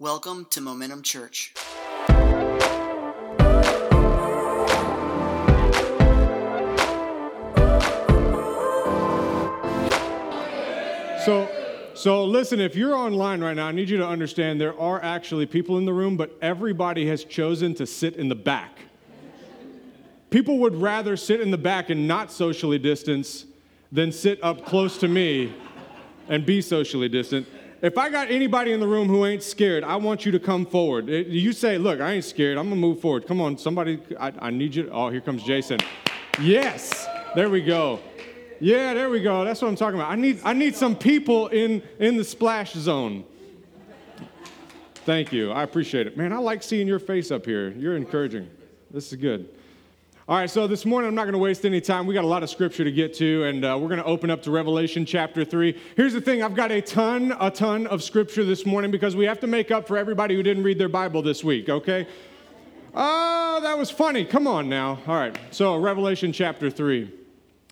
Welcome to Momentum Church. So, so listen, if you're online right now, I need you to understand there are actually people in the room, but everybody has chosen to sit in the back. People would rather sit in the back and not socially distance than sit up close to me and be socially distant. If I got anybody in the room who ain't scared, I want you to come forward. Eh, you say, Look, I ain't scared. I'm going to move forward. Come on, somebody, I, I need you. Oh, here comes Jason. Yes, there we go. Yeah, there we go. That's what I'm talking about. I need, I need some people in, in the splash zone. Thank you. I appreciate it. Man, I like seeing your face up here. You're encouraging. This is good. All right, so this morning I'm not going to waste any time. We got a lot of scripture to get to, and uh, we're going to open up to Revelation chapter 3. Here's the thing I've got a ton, a ton of scripture this morning because we have to make up for everybody who didn't read their Bible this week, okay? Oh, that was funny. Come on now. All right, so Revelation chapter 3.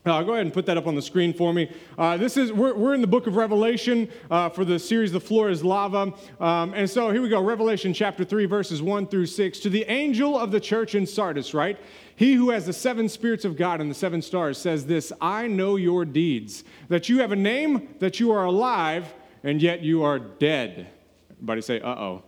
Uh, go ahead and put that up on the screen for me. Uh, this is we're, we're in the book of Revelation uh, for the series "The Floor Is Lava," um, and so here we go. Revelation chapter three, verses one through six. To the angel of the church in Sardis, right? He who has the seven spirits of God and the seven stars says this: I know your deeds, that you have a name, that you are alive, and yet you are dead. Everybody say, "Uh oh."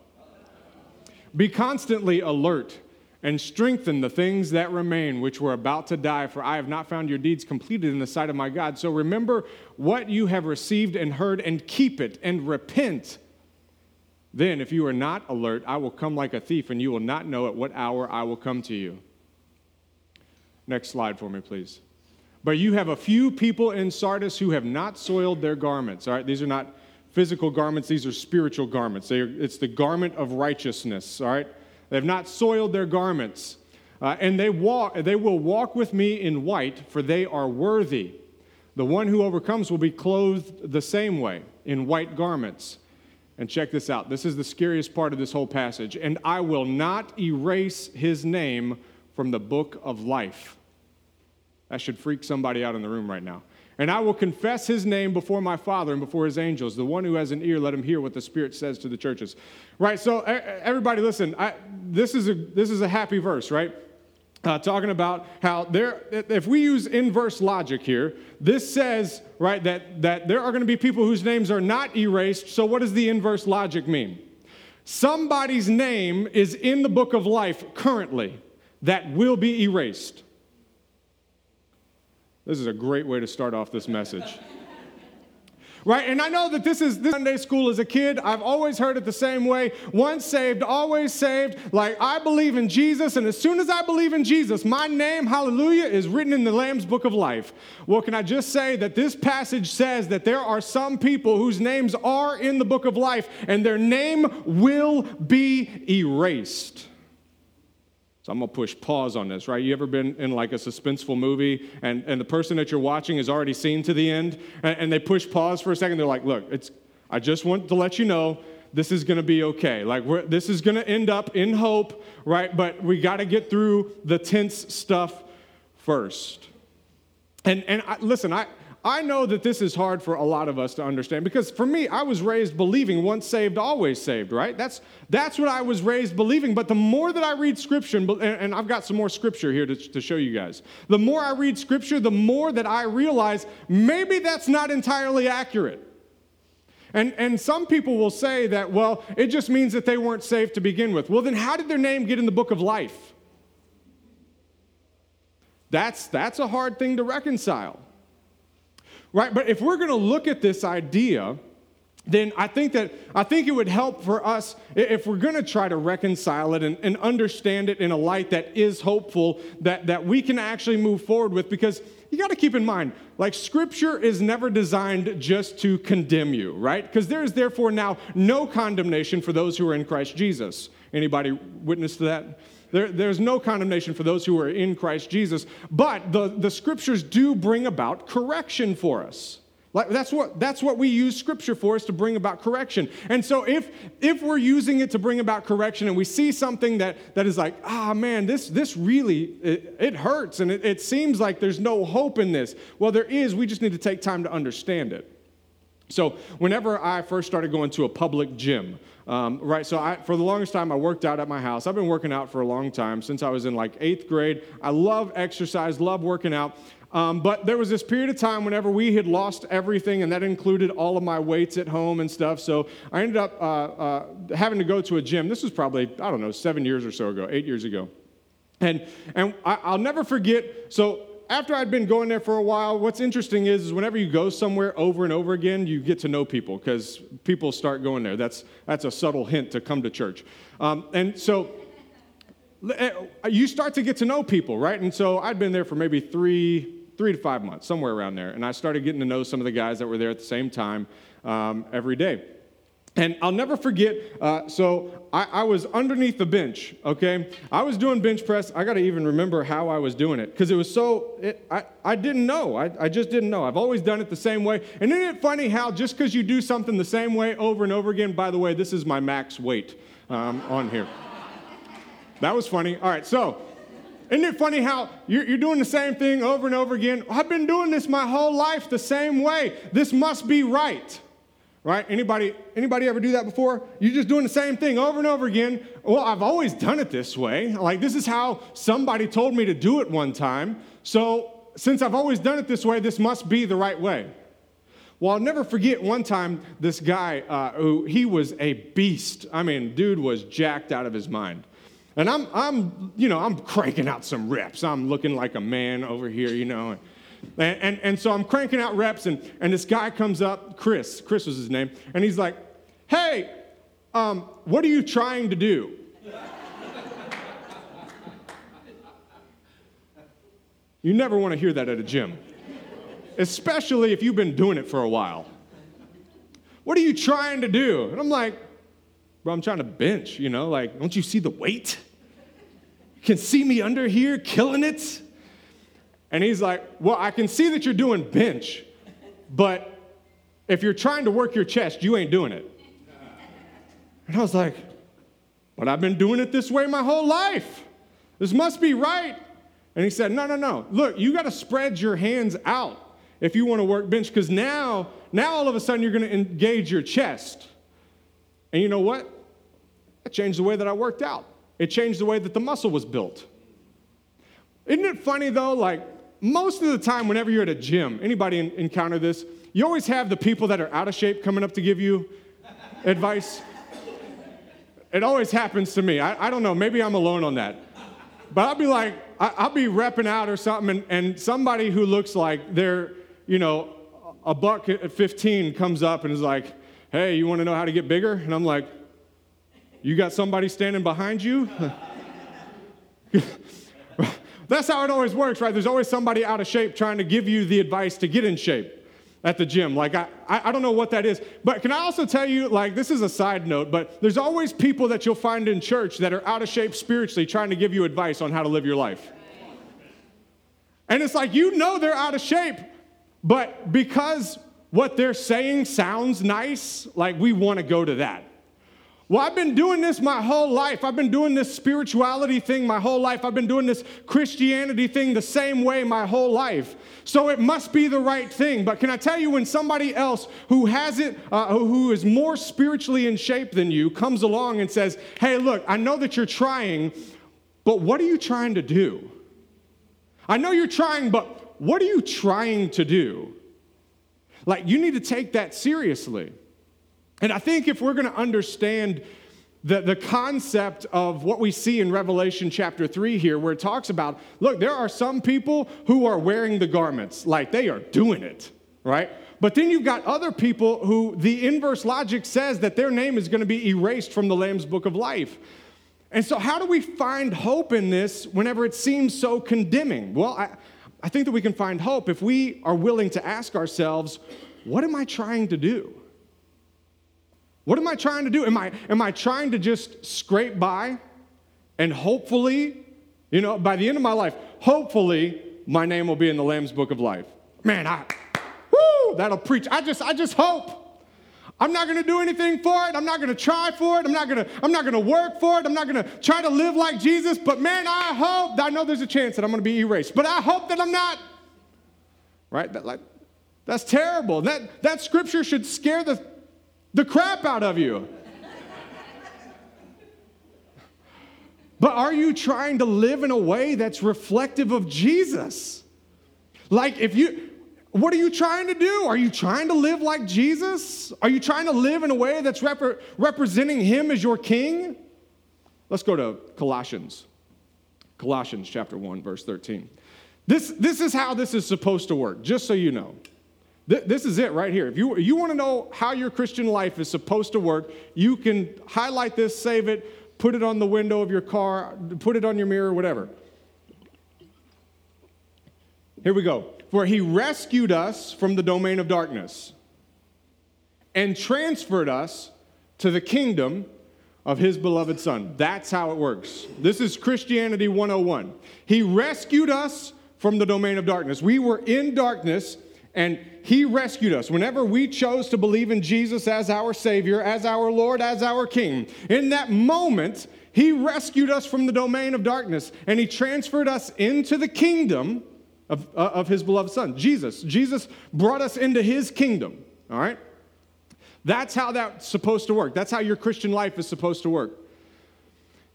Be constantly alert and strengthen the things that remain, which were about to die, for I have not found your deeds completed in the sight of my God. So remember what you have received and heard, and keep it, and repent. Then, if you are not alert, I will come like a thief, and you will not know at what hour I will come to you. Next slide for me, please. But you have a few people in Sardis who have not soiled their garments. All right, these are not physical garments, these are spiritual garments. Are, it's the garment of righteousness, all right? They have not soiled their garments. Uh, and they, walk, they will walk with me in white, for they are worthy. The one who overcomes will be clothed the same way, in white garments. And check this out. This is the scariest part of this whole passage. And I will not erase his name from the book of life. That should freak somebody out in the room right now. And I will confess his name before my Father and before his angels. The one who has an ear, let him hear what the Spirit says to the churches. Right, so everybody listen, I, this, is a, this is a happy verse, right? Uh, talking about how there, if we use inverse logic here, this says, right, that, that there are going to be people whose names are not erased. So what does the inverse logic mean? Somebody's name is in the book of life currently that will be erased. This is a great way to start off this message. Right? And I know that this is this Sunday school as a kid. I've always heard it the same way. Once saved, always saved. Like I believe in Jesus, and as soon as I believe in Jesus, my name, hallelujah, is written in the Lamb's book of life. Well, can I just say that this passage says that there are some people whose names are in the book of life, and their name will be erased. So I'm gonna push pause on this, right? You ever been in like a suspenseful movie and, and the person that you're watching has already seen to the end and, and they push pause for a second? They're like, look, it's, I just want to let you know this is gonna be okay. Like, this is gonna end up in hope, right? But we gotta get through the tense stuff first. And, and I, listen, I, I know that this is hard for a lot of us to understand because for me, I was raised believing once saved, always saved, right? That's, that's what I was raised believing. But the more that I read scripture, and, I've got some more scripture here to, to show you guys, the more I read scripture, the more that I realize maybe that's not entirely accurate. And, and some people will say that, well, it just means that they weren't saved to begin with. Well, then how did their name get in the book of life? That's, that's a hard thing to reconcile. Right? But if we're going to look at this idea, then I think that I think it would help for us if we're going to try to reconcile it and, and, understand it in a light that is hopeful that, that we can actually move forward with because you got to keep in mind like scripture is never designed just to condemn you right? Because there is therefore now no condemnation for those who are in christ jesus. Anybody witness to that there, there's no condemnation for those who are in Christ Jesus, but the, the scriptures do bring about correction for us. Like that's what that's what we use scripture for is to bring about correction. And so if if we're using it to bring about correction and we see something that that is like, ah oh, man, this this really it, it hurts and it, it seems like there's no hope in this. Well, there is, we just need to take time to understand it. So, whenever I first started going to a public gym, um, right, so I, for the longest time, I worked out at my house. I've been working out for a long time, since I was in like eighth grade. I love exercise, love working out. Um, but there was this period of time whenever we had lost everything, and that included all of my weights at home and stuff. So I ended up uh, uh, having to go to a gym. This was probably, I don't know, seven years or so ago, eight years ago. And, and I, I'll never forget, so after I'd been going there for a while, what's interesting is, is whenever you go somewhere over and over again, you get to know people because people start going there. That's, that's a subtle hint to come to church. Um, and so eh, you start to get to know people, right? And so I'd been there for maybe three, three to five months, somewhere around there. And I started getting to know some of the guys that were there at the same time um, every day. And I'll never forget, uh, so I, I, was underneath the bench, okay? I was doing bench press. I got to even remember how I was doing it because it was so, it, I, I didn't know. I, I just didn't know. I've always done it the same way. And isn't it funny how just because you do something the same way over and over again, by the way, this is my max weight um, on here. That was funny. All right, so isn't it funny how you're, you're, doing the same thing over and over again? I've been doing this my whole life the same way. This must be right right? Anybody anybody ever do that before? You're just doing the same thing over and over again. Well i've always done it this way. Like this is how somebody told me to do it one time. So since i've always done it this way this must be the right way. Well i'll never forget one time this guy uh, who he was a beast. I mean dude was jacked out of his mind. And i'm i'm you know i'm cranking out some reps. I'm looking like a man over here you know. and, and, and, so I'm cranking out reps, and, and this guy comes up, Chris, Chris was his name, and he's like, Hey, um, what are you trying to do? you never want to hear that at a gym, especially if you've been doing it for a while. What are you trying to do? And I'm like, Bro, I'm trying to bench, you know, like, don't you see the weight? You can see me under here killing it. And he's like, Well, I can see that you're doing bench, but if you're trying to work your chest, you ain't doing it. And I was like, But I've been doing it this way my whole life. This must be right. And he said, No, no, no. Look, you got to spread your hands out if you want to work bench, because now, now all of a sudden you're going to engage your chest. And you know what? That changed the way that I worked out. It changed the way that the muscle was built. Isn't it funny though? Like, most of the time, whenever you're at a gym, anybody encounter this? You always have the people that are out of shape coming up to give you advice. It always happens to me. I, I, don't know, maybe I'm alone on that. But I'll be like, I, will be repping out or something, and, and somebody who looks like they're, you know, a buck at 15 comes up and is like, hey, you want to know how to get bigger? And I'm like, you got somebody standing behind you? That's how it always works, right? There's always somebody out of shape trying to give you the advice to get in shape at the gym. Like, I, I don't know what that is. But can I also tell you, like, this is a side note, but there's always people that you'll find in church that are out of shape spiritually trying to give you advice on how to live your life. And it's like, you know they're out of shape, but because what they're saying sounds nice, like, we want to go to that. Well, I've been doing this my whole life. I've been doing this spirituality thing my whole life. I've been doing this Christianity thing the same way my whole life. So it must be the right thing. But can I tell you, when somebody else who has it, uh, who is more spiritually in shape than you, comes along and says, Hey, look, I know that you're trying, but what are you trying to do? I know you're trying, but what are you trying to do? Like, you need to take that seriously. And I think if we're going to understand the, the concept of what we see in Revelation chapter 3 here, where it talks about look, there are some people who are wearing the garments, like they are doing it, right? But then you've got other people who the inverse logic says that their name is going to be erased from the Lamb's book of life. And so, how do we find hope in this whenever it seems so condemning? Well, I, I think that we can find hope if we are willing to ask ourselves, what am I trying to do? What am I trying to do? Am I, am I trying to just scrape by and hopefully, you know, by the end of my life, hopefully my name will be in the Lamb's book of life? Man, I, whoo, that'll preach. I just, I just hope. I'm not gonna do anything for it. I'm not gonna try for it. I'm not gonna, I'm not gonna work for it. I'm not gonna try to live like Jesus. But man, I hope, I know there's a chance that I'm gonna be erased, but I hope that I'm not. Right? That, like, That's terrible. That, that scripture should scare the, the crap out of you. but are you trying to live in a way that's reflective of Jesus? Like, if you, what are you trying to do? Are you trying to live like Jesus? Are you trying to live in a way that's rep- representing Him as your King? Let's go to Colossians. Colossians chapter 1, verse 13. This, this is how this is supposed to work, just so you know. Th- this is it right here. If you, you want to know how your Christian life is supposed to work, you can highlight this, save it, put it on the window of your car, put it on your mirror, whatever. Here we go. For he rescued us from the domain of darkness and transferred us to the kingdom of his beloved son. That's how it works. This is Christianity 101. He rescued us from the domain of darkness. We were in darkness and he rescued us. Whenever we chose to believe in Jesus as our Savior, as our Lord, as our King, in that moment, he rescued us from the domain of darkness and he transferred us into the kingdom of, uh, of his beloved Son, Jesus. Jesus brought us into his kingdom, all right? That's how that's supposed to work. That's how your Christian life is supposed to work.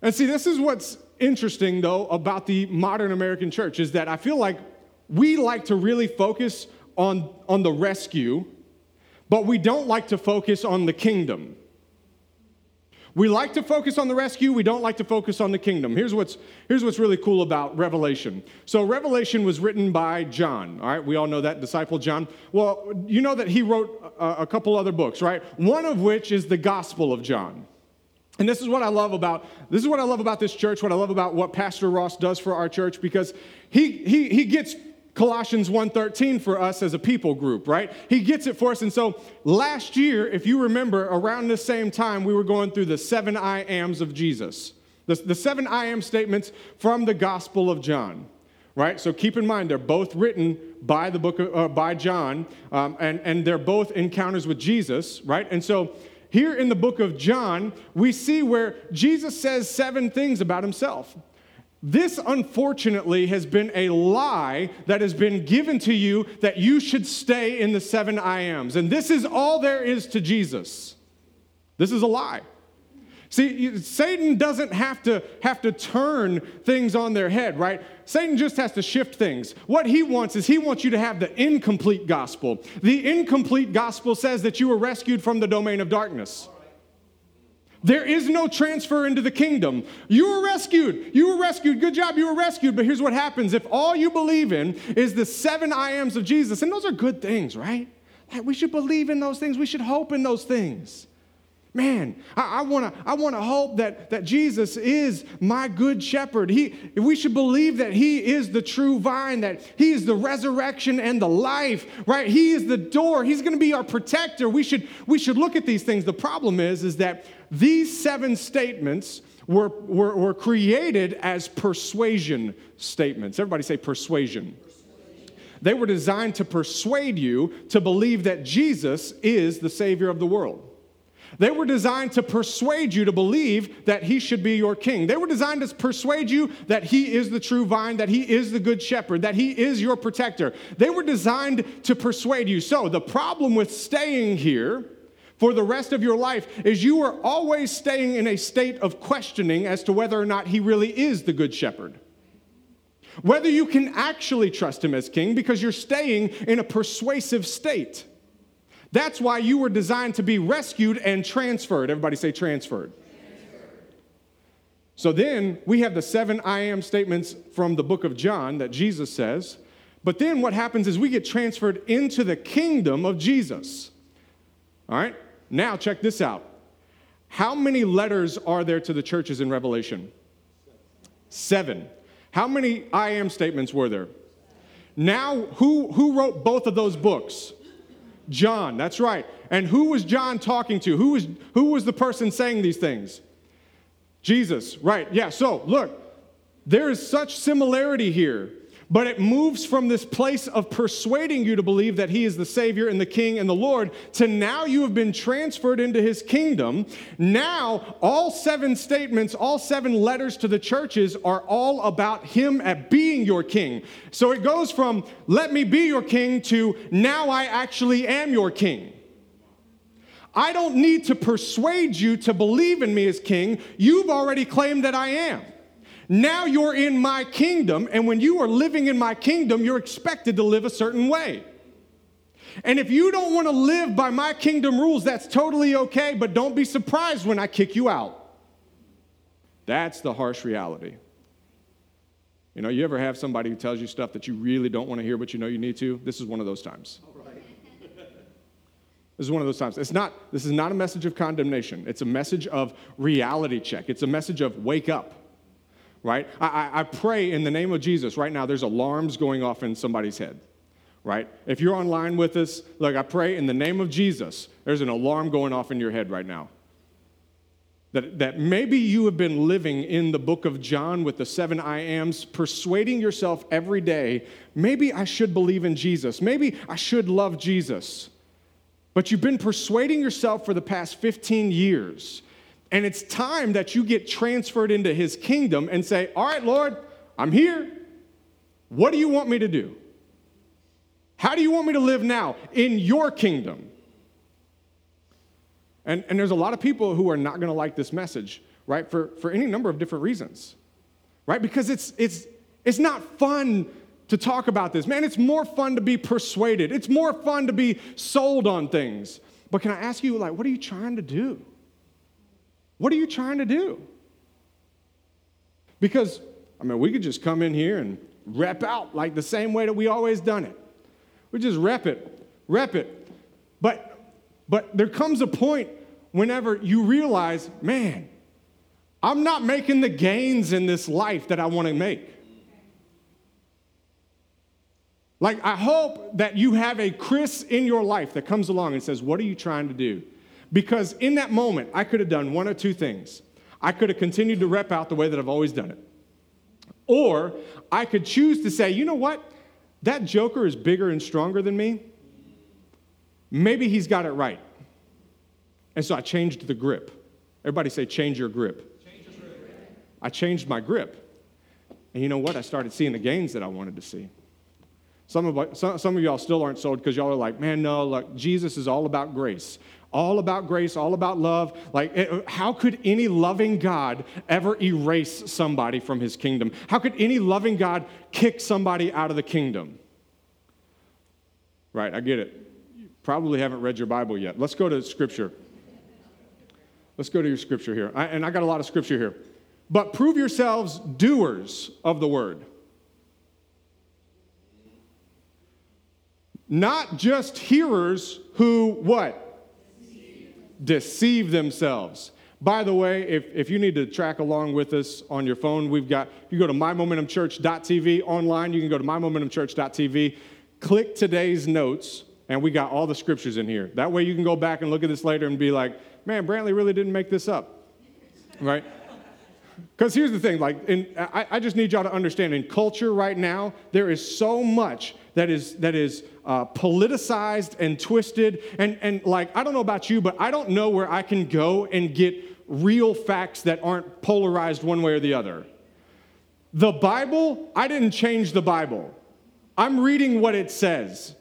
And see, this is what's interesting, though, about the modern American church is that I feel like we like to really focus on, on the rescue, but we don't like to focus on the kingdom. We like to focus on the rescue, we don't like to focus on the kingdom. Here's what's, here's what's really cool about Revelation. So, Revelation was written by John, all right? We all know that, disciple John. Well, you know that he wrote a, a couple other books, right? One of which is the Gospel of John. And this is what I love about this is what I love about this church, what I love about what Pastor Ross does for our church, because he he he gets Colossians 1:13 for us as a people group, right? He gets it for us. And so last year, if you remember, around the same time, we were going through the seven I ams of Jesus. The, the seven I am statements from the Gospel of John, right? So keep in mind, they're both written by the book of, uh, by John, um, and, and they're both encounters with Jesus, right? And so here in the book of John, we see where Jesus says seven things about himself. This, unfortunately, has been a lie that has been given to you that you should stay in the seven I ams. And this is all there is to Jesus. This is a lie. See, Satan doesn't have to have to turn things on their head, right? Satan just has to shift things. What he wants is he wants you to have the incomplete gospel. The incomplete gospel says that you were rescued from the domain of darkness. There is no transfer into the kingdom. You were rescued. You were rescued. Good job. You were rescued. But here's what happens if all you believe in is the seven I ams of Jesus, and those are good things, right? We should believe in those things. We should hope in those things. Man, I, I want to I wanna hope that, that Jesus is my good shepherd. He, we should believe that He is the true vine, that He is the resurrection and the life, right? He is the door. He's to be our protector. We should, we should look at these things. The problem is, is that these seven statements were, were, were created as persuasion statements. Everybody say persuasion. They were designed to persuade you to believe that Jesus is the Savior of the world. They were designed to persuade you to believe that he should be your king. They were designed to persuade you that he is the true vine, that he is the good shepherd, that he is your protector. They were designed to persuade you. So, the problem with staying here for the rest of your life is you are always staying in a state of questioning as to whether or not he really is the good shepherd. Whether you can actually trust him as king because you're staying in a persuasive state. That's why you were designed to be rescued and transferred. Everybody say transferred. So then we have the seven I am statements from the book of John that Jesus says. But then what happens is we get transferred into the kingdom of Jesus. All right? Now, check this out. How many letters are there to the churches in Revelation? Seven. How many I am statements were there? Now, who, who wrote both of those books? John, that's right. And who was John talking to? Who was, who was the person saying these things? Jesus, right. Yeah, so look, there is such similarity here But it moves from this place of persuading you to believe that he is the Savior and the King and the Lord to now you have been transferred into his kingdom. Now, all seven statements, all seven letters to the churches are all about him at being your king. So it goes from, let me be your king, to now I actually am your king. I don't need to persuade you to believe in me as king. You've already claimed that I am. Now you're in my kingdom, and when you are living in my kingdom, you're expected to live a certain way. And if you don't want to live by my kingdom rules, that's totally okay, but don't be surprised when I kick you out. That's the harsh reality. You know, you ever have somebody who tells you stuff that you really don't want to hear, but you know you need to? This is one of those times. This is one of those times. It's not, this is not a message of condemnation. It's a message of reality check. It's a message of wake up right? I, I, pray in the name of Jesus right now, there's alarms going off in somebody's head, right? If you're online with us, look, I pray in the name of Jesus, there's an alarm going off in your head right now. That, that maybe you have been living in the book of John with the seven I ams, persuading yourself every day, maybe I should believe in Jesus. Maybe I should love Jesus. But you've been persuading yourself for the past 15 years and it's time that you get transferred into his kingdom and say, All right, Lord, I'm here. What do you want me to do? How do you want me to live now in your kingdom? And, and there's a lot of people who are not going to like this message, right? For, for any number of different reasons, right? Because it's, it's, it's not fun to talk about this. Man, it's more fun to be persuaded, it's more fun to be sold on things. But can I ask you, like, what are you trying to do? What are you trying to do? Because, I mean, we could just come in here and rep out like the same way that we always done it. We just rep it, rep it. But, but there comes a point whenever you realize, man, I'm not making the gains in this life that I want to make. Like, I hope that you have a Chris in your life that comes along and says, What are you trying to do? Because in that moment, I could have done one or two things. I could have continued to rep out the way that I've always done it. Or I could choose to say, you know what? That joker is bigger and stronger than me. Maybe he's got it right. And so I changed the grip. Everybody say, change your grip. Change your grip. I changed my grip. And you know what? I started seeing the gains that I wanted to see. Some of, some, some of y'all still aren't sold because y'all are like, man, no, look, Jesus is all about grace all about grace, all about love. Like, eh, how could any loving God ever erase somebody from his kingdom? How could any loving God kick somebody out of the kingdom? Right, I get it. You probably haven't read your Bible yet. Let's go to scripture. Let's go to your scripture here. I, and I got a lot of scripture here. But prove yourselves doers of the word. Not just hearers who what? Deceive themselves. By the way, if, if you need to track along with us on your phone, we've got, you go to mymomentumchurch.tv online, you can go to mymomentumchurch.tv, click today's notes, and we got all the scriptures in here. That way you can go back and look at this later and be like, man, Brantley really didn't make this up, right? Because here's the thing, like, in, I, I just need y'all to understand in culture right now, there is so much that is, that is uh, politicized and twisted. And, and like, I don't know about you, but I don't know where I can go and get real facts that aren't polarized one way or the other. The Bible, I didn't change the Bible. I'm reading what it says.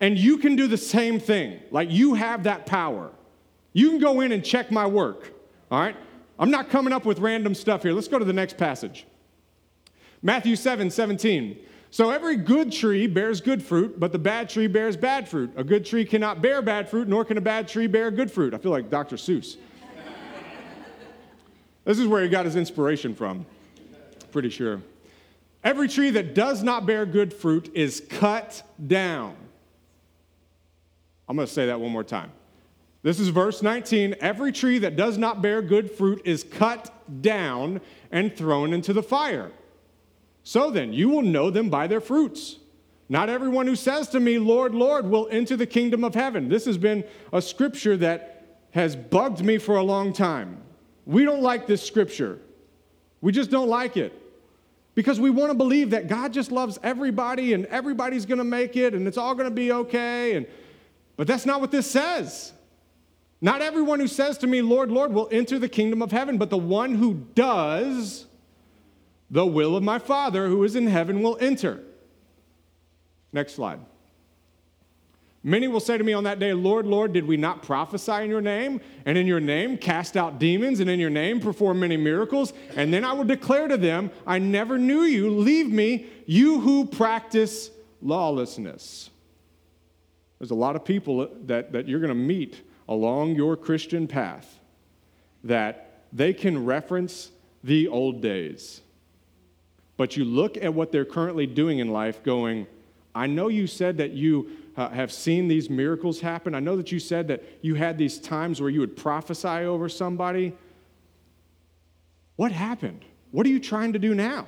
And you can do the same thing. Like, you have that power. You can go in and check my work, all right? I'm not coming up with random stuff here. Let's go to the next passage. Matthew 7 17. So every good tree bears good fruit, but the bad tree bears bad fruit. A good tree cannot bear bad fruit, nor can a bad tree bear good fruit. I feel like Dr. Seuss. this is where he got his inspiration from, pretty sure. Every tree that does not bear good fruit is cut down. I'm going to say that one more time. This is verse 19. Every tree that does not bear good fruit is cut down and thrown into the fire. So then, you will know them by their fruits. Not everyone who says to me, Lord, Lord, will enter the kingdom of heaven. This has been a scripture that has bugged me for a long time. We don't like this scripture. We just don't like it. because we want to believe that God just loves everybody and everybody's going to make it and it's all going to be okay. And, but that's not what this says. Not everyone who says to me, Lord, Lord, will enter the kingdom of heaven, but the one who does the will of my Father who is in heaven will enter. Next slide. Many will say to me on that day, Lord, Lord, did we not prophesy in your name? And in your name cast out demons, and in your name perform many miracles? And then I will declare to them, I never knew you. Leave me, you who practice lawlessness. There's a lot of people that, that you're going to meet along your Christian path that they can reference the old days. But you look at what they're currently doing in life, going, I know you said that you uh, have seen these miracles happen. I know that you said that you had these times where you would prophesy over somebody. What happened? What are you trying to do now?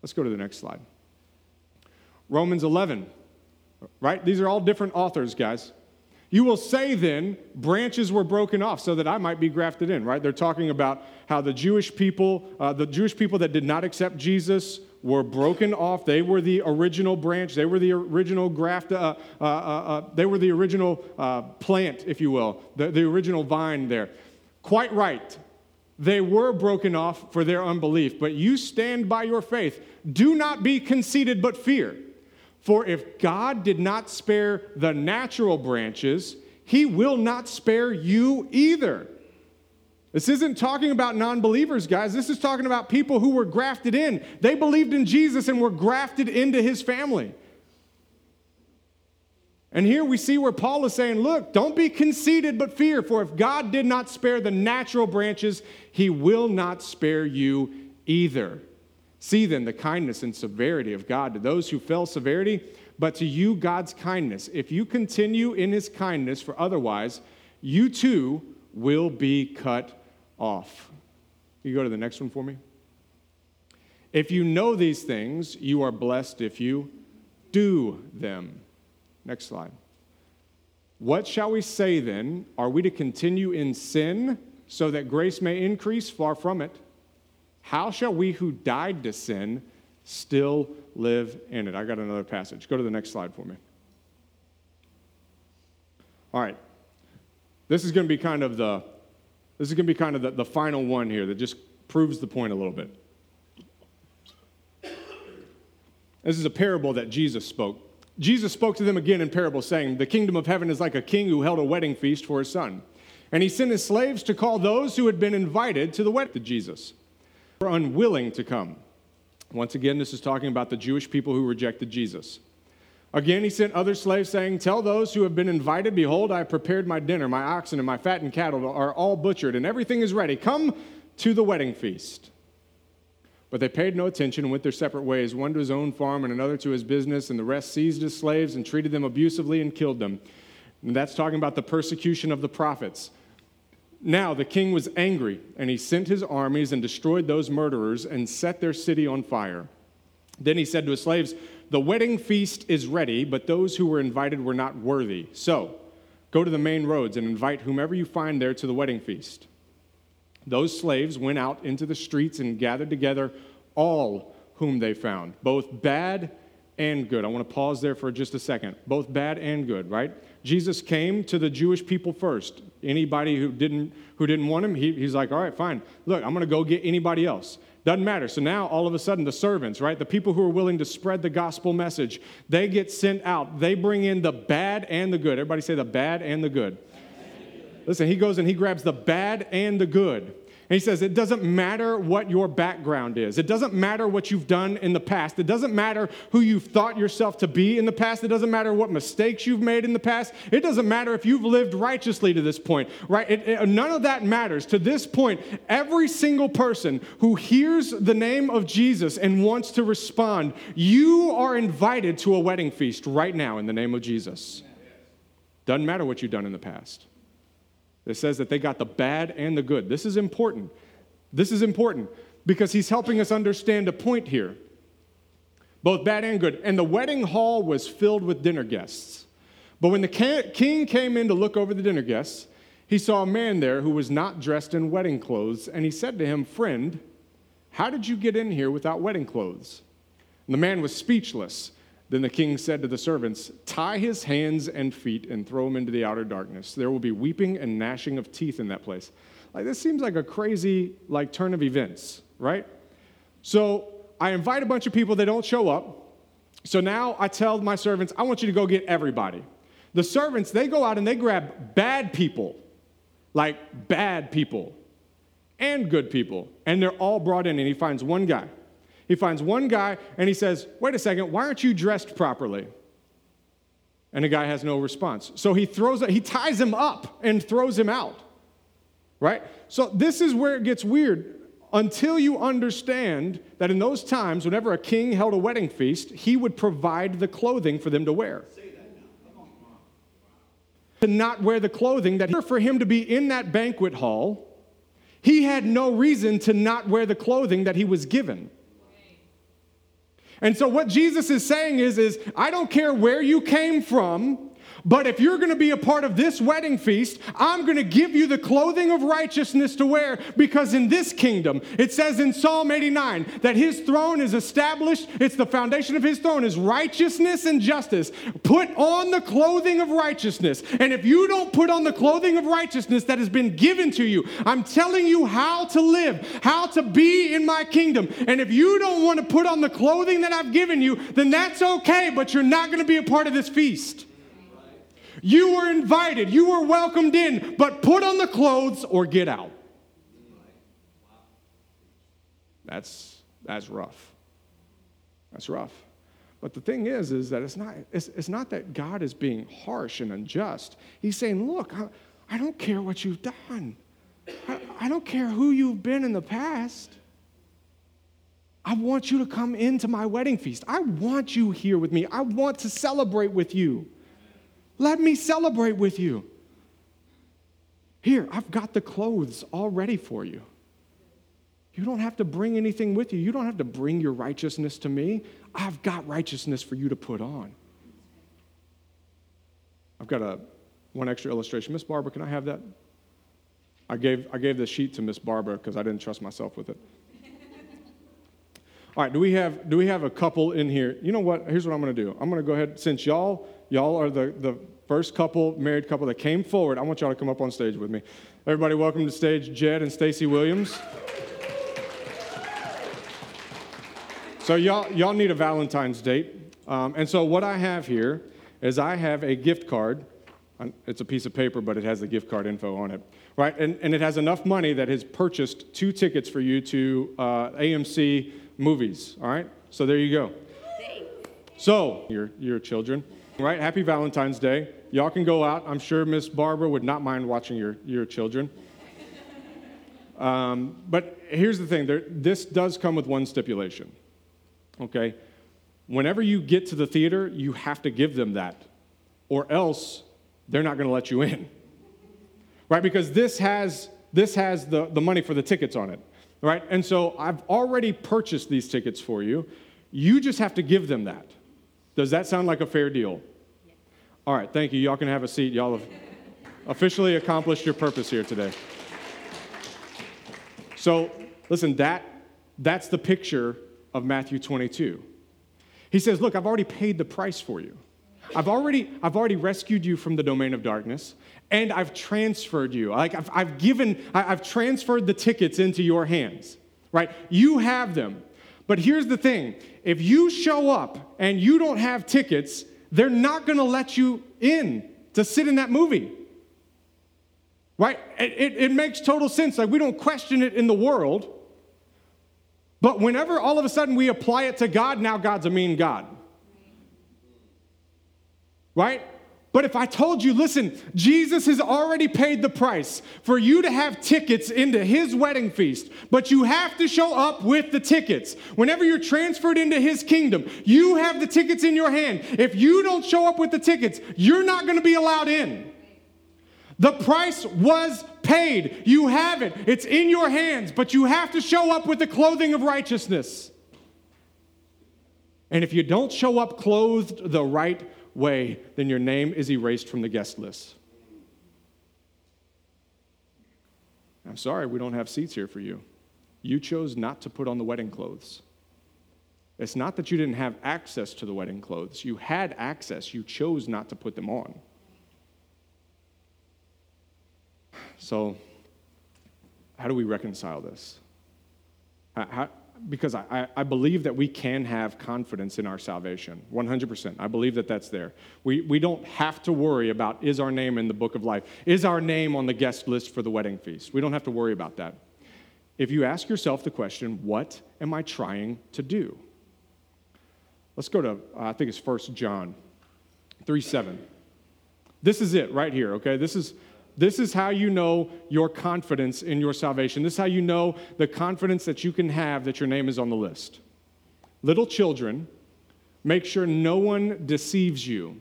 Let's go to the next slide. Romans 11, right? These are all different authors, guys. You will say then, branches were broken off so that I might be grafted in, right? They're talking about how the Jewish people, uh, the Jewish people that did not accept Jesus, were broken off. They were the original branch. They were the original graft. Uh, uh, uh, uh they were the original uh, plant, if you will, the, the original vine there. Quite right. They were broken off for their unbelief, but you stand by your faith. Do not be conceited, but fear. For if God did not spare the natural branches, he will not spare you either. This isn't talking about non believers, guys. This is talking about people who were grafted in. They believed in Jesus and were grafted into his family. And here we see where Paul is saying, Look, don't be conceited, but fear, for if God did not spare the natural branches, he will not spare you either. See then the kindness and severity of God to those who fell severity, but to you God's kindness. If you continue in his kindness, for otherwise, you too will be cut off. You go to the next one for me. If you know these things, you are blessed if you do them. Next slide. What shall we say then? Are we to continue in sin so that grace may increase? Far from it. How shall we who died to sin still live in it? I got another passage. Go to the next slide for me. All right. This is going to be kind of the this is going to be kind of the, the final one here that just proves the point a little bit. This is a parable that Jesus spoke. Jesus spoke to them again in parable, saying, The kingdom of heaven is like a king who held a wedding feast for his son. And he sent his slaves to call those who had been invited to the wedding to Jesus, were unwilling to come. Once again, this is talking about the Jewish people who rejected Jesus. Again, he sent other slaves, saying, Tell those who have been invited, Behold, I have prepared my dinner. My oxen and my fattened cattle are all butchered, and everything is ready. Come to the wedding feast. But they paid no attention and went their separate ways, one to his own farm and another to his business, and the rest seized his slaves and treated them abusively and killed them. And that's talking about the persecution of the prophets. Now the king was angry, and he sent his armies and destroyed those murderers and set their city on fire. Then he said to his slaves, the wedding feast is ready, but those who were invited were not worthy. So, go to the main roads and invite whomever you find there to the wedding feast. Those slaves went out into the streets and gathered together all whom they found, both bad and good. I want to pause there for just a second. Both bad and good, right? Jesus came to the Jewish people first. Anybody who didn't who didn't want him, he, he's like, all right, fine. Look, I'm going to go get anybody else. Doesn't matter. So now all of a sudden, the servants, right, the people who are willing to spread the gospel message, they get sent out. They bring in the bad and the good. Everybody say the bad and the good. Listen, he goes and he grabs the bad and the good. And he says, It doesn't matter what your background is. It doesn't matter what you've done in the past. It doesn't matter who you've thought yourself to be in the past. It doesn't matter what mistakes you've made in the past. It doesn't matter if you've lived righteously to this point, right? It, it, none of that matters. To this point, every single person who hears the name of Jesus and wants to respond, you are invited to a wedding feast right now in the name of Jesus. Doesn't matter what you've done in the past. It says that they got the bad and the good. This is important. This is important because he's helping us understand a point here. Both bad and good. And the wedding hall was filled with dinner guests. But when the king came in to look over the dinner guests, he saw a man there who was not dressed in wedding clothes, and he said to him, Friend, How did you get in here without wedding clothes? And the man was speechless. Then the king said to the servants, Tie his hands and feet and throw him into the outer darkness. There will be weeping and gnashing of teeth in that place. Like this seems like a crazy like turn of events, right? So I invite a bunch of people, they don't show up. So now I tell my servants, I want you to go get everybody. The servants, they go out and they grab bad people, like bad people, and good people, and they're all brought in, and he finds one guy. He finds one guy and he says, Wait a second, why aren't you dressed properly? And the guy has no response. So he throws he ties him up and throws him out. Right? So this is where it gets weird. Until you understand that in those times, whenever a king held a wedding feast, he would provide the clothing for them to wear. To not wear the clothing that for him to be in that banquet hall, he had no reason to not wear the clothing that he was given. And so what Jesus is saying is, is I don't care where you came from, but if you're going to be a part of this wedding feast, I'm going to give you the clothing of righteousness to wear because in this kingdom, it says in Psalm 89 that his throne is established, it's the foundation of his throne is righteousness and justice. Put on the clothing of righteousness. And if you don't put on the clothing of righteousness that has been given to you, I'm telling you how to live, how to be in my kingdom. And if you don't want to put on the clothing that I've given you, then that's okay, but you're not going to be a part of this feast. You were invited, you were welcomed in, but put on the clothes or get out. That's, that's rough. That's rough. But the thing is, is that it's not, it's, it's not that God is being harsh and unjust. He's saying, look, I, I don't care what you've done. I, I don't care who you've been in the past. I want you to come into my wedding feast. I want you here with me. I want to celebrate with you. Let me celebrate with you. Here, I've got the clothes all ready for you. You don't have to bring anything with you. You don't have to bring your righteousness to me. I've got righteousness for you to put on. I've got a one extra illustration. Miss Barbara, can I have that? I gave, I gave the sheet to Miss Barbara because I didn't trust myself with it. All right, do we have do we have a couple in here? You know what? Here's what I'm going to do. I'm going to go ahead since y'all y'all are the the first couple married couple that came forward. I want y'all to come up on stage with me. Everybody, welcome to stage Jed and Stacy Williams. So y'all y'all need a Valentine's date, um, and so what I have here is I have a gift card. It's a piece of paper, but it has the gift card info on it, right? And, and it has enough money that has purchased two tickets for you to uh, AMC movies, all right? So there you go. So, your, your children, right? Happy Valentine's Day. Y'all can go out. I'm sure Miss Barbara would not mind watching your, your children. Um, but here's the thing there, this does come with one stipulation, okay? Whenever you get to the theater, you have to give them that, or else they're not going to let you in, right? Because this has, this has the, the money for the tickets on it right? And so I've already purchased these tickets for you. You just have to give them that. Does that sound like a fair deal? All right, thank you. Y'all can have a seat. Y'all have officially accomplished your purpose here today. So, listen, that that's the picture of Matthew 22. He says, "Look, I've already paid the price for you. I've already I've already rescued you from the domain of darkness and I've transferred you. Like I've, I've given, I've transferred the tickets into your hands, right? You have them. But here's the thing if you show up and you don't have tickets, they're not going to let you in to sit in that movie. Right? It, it, it, makes total sense. Like, we don't question it in the world. But whenever all of a sudden we apply it to God, now God's a mean God. Right? But if I told you, listen, Jesus has already paid the price for you to have tickets into his wedding feast, but you have to show up with the tickets. Whenever you're transferred into his kingdom, you have the tickets in your hand. If you don't show up with the tickets, you're not going to be allowed in. The price was paid. You have it, it's in your hands, but you have to show up with the clothing of righteousness. And if you don't show up clothed the right way, then your name is erased from the guest list. I'm sorry, we don't have seats here for you. You chose not to put on the wedding clothes. It's not that you didn't have access to the wedding clothes. You had access, you chose not to put them on. So, how do we reconcile this? How, because I, I believe that we can have confidence in our salvation 100% i believe that that's there. We, we don't have to worry about is our name in the book of life? Is our name on the guest list for the wedding feast? We don't have to worry about that. If you ask yourself the question what am i trying to do? Let's go to uh, i think it's First john 3 7 this is it right here okay? This is this is how you know your confidence in your salvation. This is how you know the confidence that you can have that your name is on the list. Little children, make sure no one deceives you.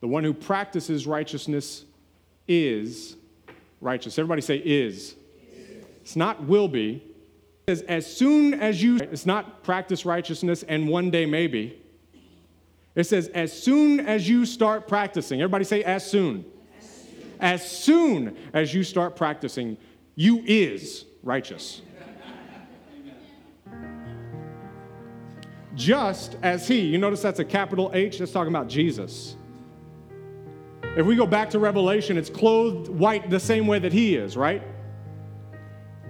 The one who practices righteousness is righteous. Everybody say is. It's not will be. As, as soon as you, it's not practice righteousness and one day maybe. It says, as soon as you start practicing, everybody say, as soon as soon as you start practicing, you is righteous. Just as he, you notice that's a capital H, that's talking about Jesus. If we go back to Revelation, it's clothed white the same way that he is, right?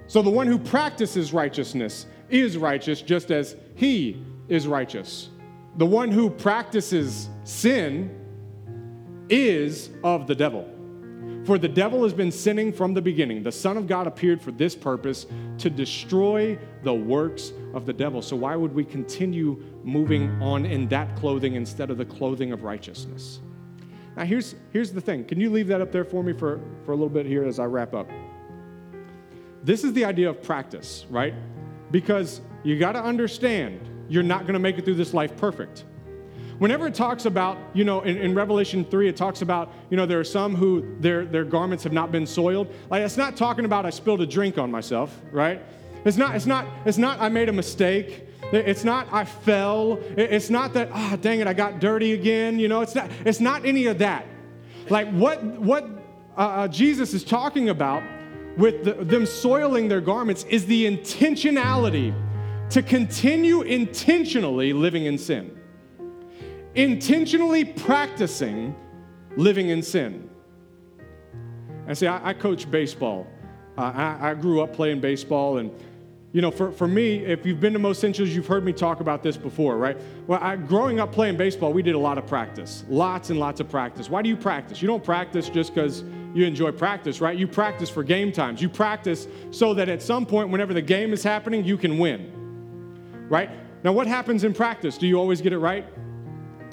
So the one who practices righteousness is righteous just as he is righteous. The one who practices sin is of the devil. For the devil has been sinning from the beginning. The Son of God appeared for this purpose to destroy the works of the devil. So, why would we continue moving on in that clothing instead of the clothing of righteousness? Now, here's, here's the thing. Can you leave that up there for me for, for a little bit here as I wrap up? This is the idea of practice, right? Because you got to understand you're not going to make it through this life perfect. Whenever it talks about, you know, in, in, Revelation 3, it talks about, you know, there are some who their, their garments have not been soiled. Like, it's not talking about I spilled a drink on myself, right? It's not, it's not, it's not I made a mistake. It's not I fell. It's not that, ah, oh, dang it, I got dirty again. You know, it's not, it's not any of that. Like what, what uh, uh Jesus is talking about with the, them soiling their garments is the intentionality to continue intentionally living in sin intentionally practicing living in sin. And see, I, I coach baseball. Uh, I, I, grew up playing baseball, and you know, for, for me, if you've been to Most Centrals, you've heard me talk about this before, right? Well, I, growing up playing baseball, we did a lot of practice, lots and lots of practice. Why do you practice? You don't practice just because you enjoy practice, right? You practice for game times. You practice so that at some point, whenever the game is happening, you can win, right? Now, what happens in practice? Do you always get it right?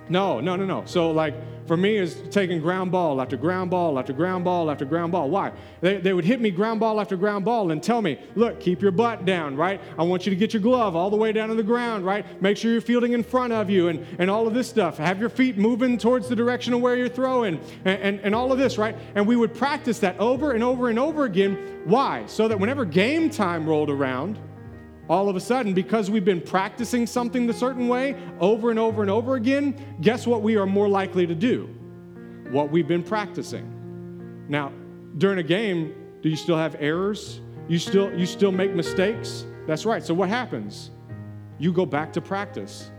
No, no, no, no. So, like, for me, is taking ground ball after ground ball after ground ball after ground ball. Why? They, they would hit me ground ball after ground ball and tell me, look, keep your butt down, right? I want you to get your glove all the way down to the ground, right? Make sure you're fielding in front of you and, and all of this stuff. Have your feet moving towards the direction of where you're throwing and, and, and all of this, right? And we would practice that over and over and over again. Why? So that whenever game time rolled around, all of a sudden, because we've been practicing something the certain way over and over and over again, guess what we are more likely to do? What we've been practicing. Now, during a game, do you still have errors? You still you still make mistakes? That's right. So what happens? You go back to practice.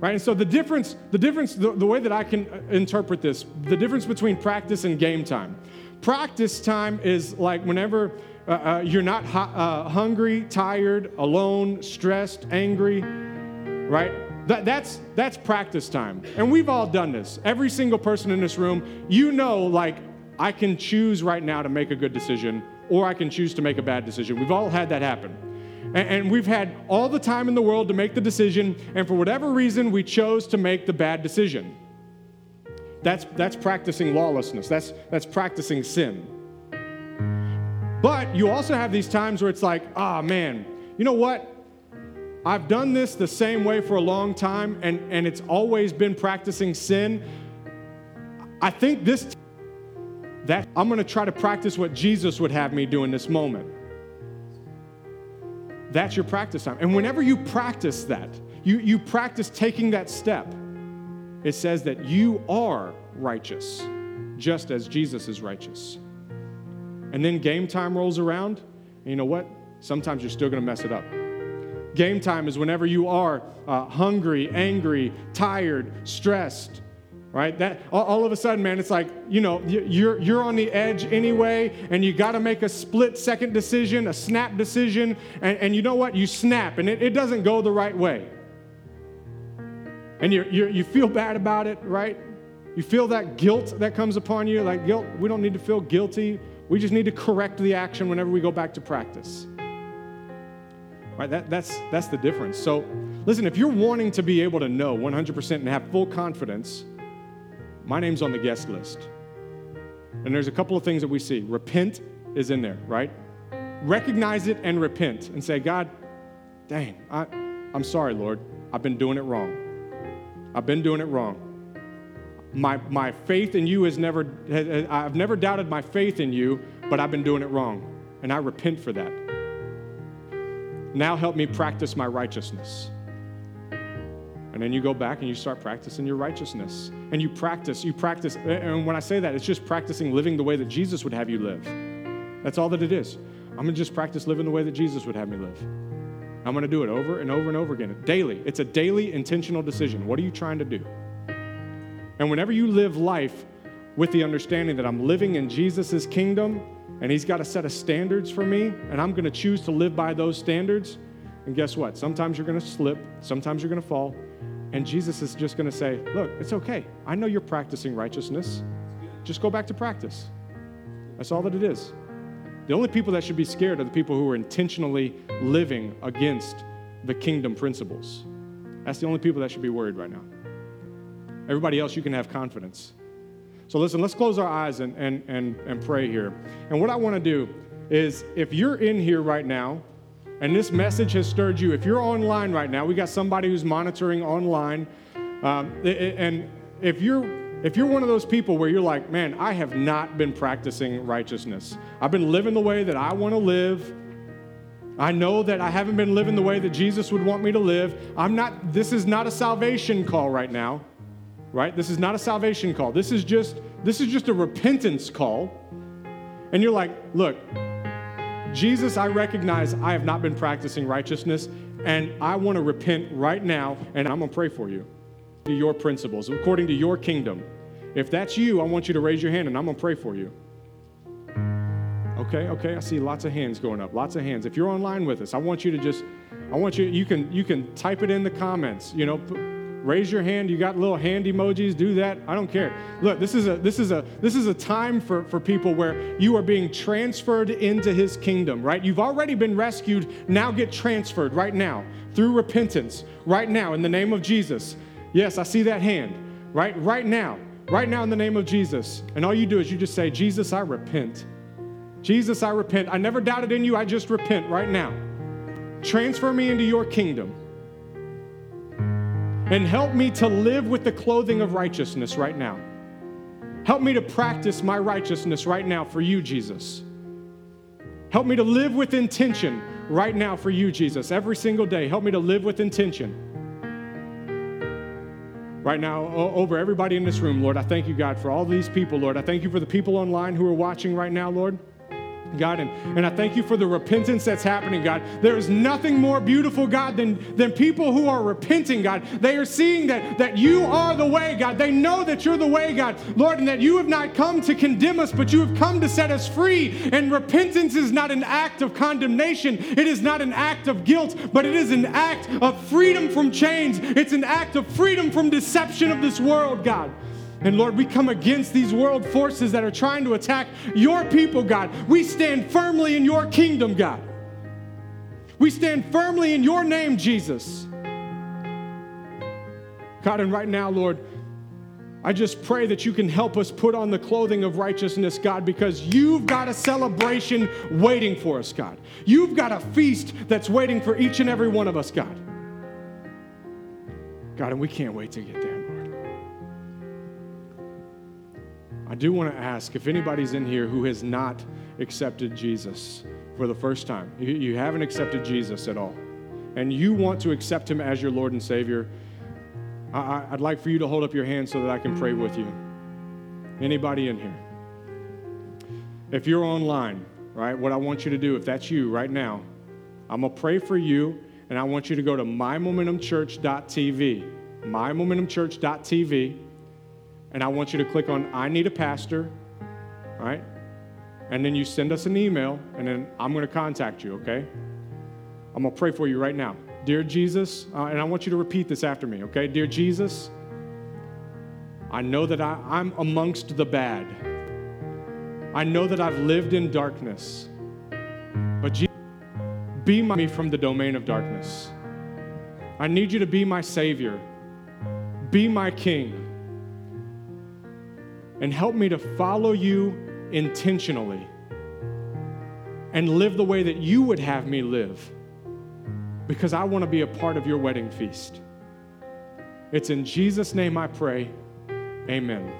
Right? And so the difference, the difference, the, the way that I can uh, interpret this, the difference between practice and game time. Practice time is like whenever uh, uh, you're not uh, hungry, tired, alone, stressed, angry, right? That, that's, that's practice time. And we've all done this. Every single person in this room, you know, like, I can choose right now to make a good decision or I can choose to make a bad decision. We've all had that happen. And, and we've had all the time in the world to make the decision, and for whatever reason, we chose to make the bad decision. That's, that's practicing lawlessness, that's, that's practicing sin. But you also have these times where it's like, ah, oh, man, you know what? I've done this the same way for a long time, and, and it's always been practicing sin. I think this that I'm going to try to practice what Jesus would have me do in this moment. That's your practice time. And whenever you practice that, you, you practice taking that step, it says that you are righteous, just as Jesus is righteous. And then game time rolls around, and you know what? sometimes you're still going to mess it up. Game time is whenever you are uh, hungry, angry, tired, stressed, right? That all, all, of a sudden, man, it's like you know you're you're on the edge anyway, and you got to make a split second decision, a snap decision, and, and you know what? You snap, and it, it doesn't go the right way, and you you you feel bad about it, right? You feel that guilt that comes upon you, like guilt. We don't need to feel guilty. We just need to correct the action whenever we go back to practice. Right? That, that's, that's the difference. So, listen, if you're wanting to be able to know 100% and have full confidence, my name's on the guest list. And there's a couple of things that we see. Repent is in there, right? Recognize it and repent and say, God, dang, I, I'm sorry, Lord. I've been doing it wrong. I've been doing it wrong. My, my faith in you has never, I've never doubted my faith in you, but I've been doing it wrong. And I repent for that. Now help me practice my righteousness. And then you go back and you start practicing your righteousness. And you practice, you practice. And when I say that, it's just practicing living the way that Jesus would have you live. That's all that it is. I'm going to just practice living the way that Jesus would have me live. I'm going to do it over and over and over again, daily. It's a daily intentional decision. What are you trying to do? And whenever you live life with the understanding that I'm living in Jesus' kingdom, and He's got a set of standards for me, and I'm going to choose to live by those standards. And guess what? Sometimes you're going to slip, sometimes you're going to fall, and Jesus is just going to say, Look, it's okay. I know you're practicing righteousness. Just go back to practice. That's all that it is. The only people that should be scared are the people who are intentionally living against the kingdom principles. That's the only people that should be worried right now. Everybody else, you can have confidence. So listen, let's close our eyes and, and, and, and pray here. And what I want to do is if you're in here right now and this message has stirred you, if you're online right now, we got somebody who's monitoring online. Um, and if you're if you're one of those people where you're like, man, I have not been practicing righteousness. I've been living the way that I want to live. I know that I haven't been living the way that Jesus would want me to live. I'm not, this is not a salvation call right now right? This is not a salvation call. This is just this is just a repentance call. And you're like, look, Jesus, I recognize I have not been practicing righteousness and I want to repent right now and I'm going to pray for you. To your principles, according to your kingdom. If that's you, I want you to raise your hand and I'm going to pray for you. Okay, okay, I see lots of hands going up. Lots of hands. If you're online with us, I want you to just I want you you can you can type it in the comments, you know, raise your hand. You got little hand emojis, do that. I don't care. Look, this is a this is a this is a time for, for people where you are being transferred into his kingdom, right? You've already been rescued. Now get transferred right now through repentance, right now, in the name of Jesus. Yes, I see that hand. Right? Right now. Right now in the name of Jesus. And all you do is you just say, Jesus, I repent. Jesus, I repent. I never doubted in you. I just repent right now. Transfer me into your kingdom and help me to live with the clothing of righteousness right now. Help me to practice my righteousness right now for you, Jesus. Help me to live with intention right now for you, Jesus. Every single day, help me to live with intention. Right now, over everybody in this room, Lord, I thank you, God, for all these people, Lord. I thank you for the people online who are watching right now, Lord. God, and, and I thank you for the repentance that's happening, God. There is nothing more beautiful, God, than, than people who are repenting, God. They are seeing that, that you are the way, God. They know that you're the way, God, Lord, and that you have not come to condemn us, but you have come to set us free. And repentance is not an act of condemnation, it is not an act of guilt, but it is an act of freedom from chains. It's an act of freedom from deception of this world, God. And Lord, we come against these world forces that are trying to attack your people, God. We stand firmly in your kingdom, God. We stand firmly in your name, Jesus. God, and right now, Lord, I just pray that you can help us put on the clothing of righteousness, God, because you've got a celebration waiting for us, God. You've got a feast that's waiting for each and every one of us, God. God, and we can't wait to get there. I do want to ask if anybody's in here who has not accepted Jesus for the first time, you, haven't accepted Jesus at all, and you want to accept him as your Lord and Savior, I, I'd like for you to hold up your hand so that I can pray with you. Anybody in here? If you're online, right, what I want you to do, if that's you right now, I'm going to pray for you, and I want you to go to mymomentumchurch.tv. Mymomentumchurch.tv. And I want you to click on I Need a Pastor, all right? And then you send us an email, and then I'm going to contact you, okay? I'm going to pray for you right now. Dear Jesus, uh, and I want you to repeat this after me, okay? Dear Jesus, I know that I, I'm amongst the bad. I know that I've lived in darkness. But Jesus, be my, me from the domain of darkness. I need you to be my Savior, be my King, and help me to follow you intentionally and live the way that you would have me live because I want to be a part of your wedding feast. It's in Jesus' name I pray. Amen.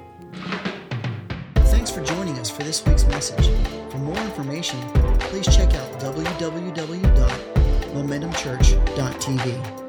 Thanks for joining us for this week's message. For more information, please check out www.momentumchurch.tv.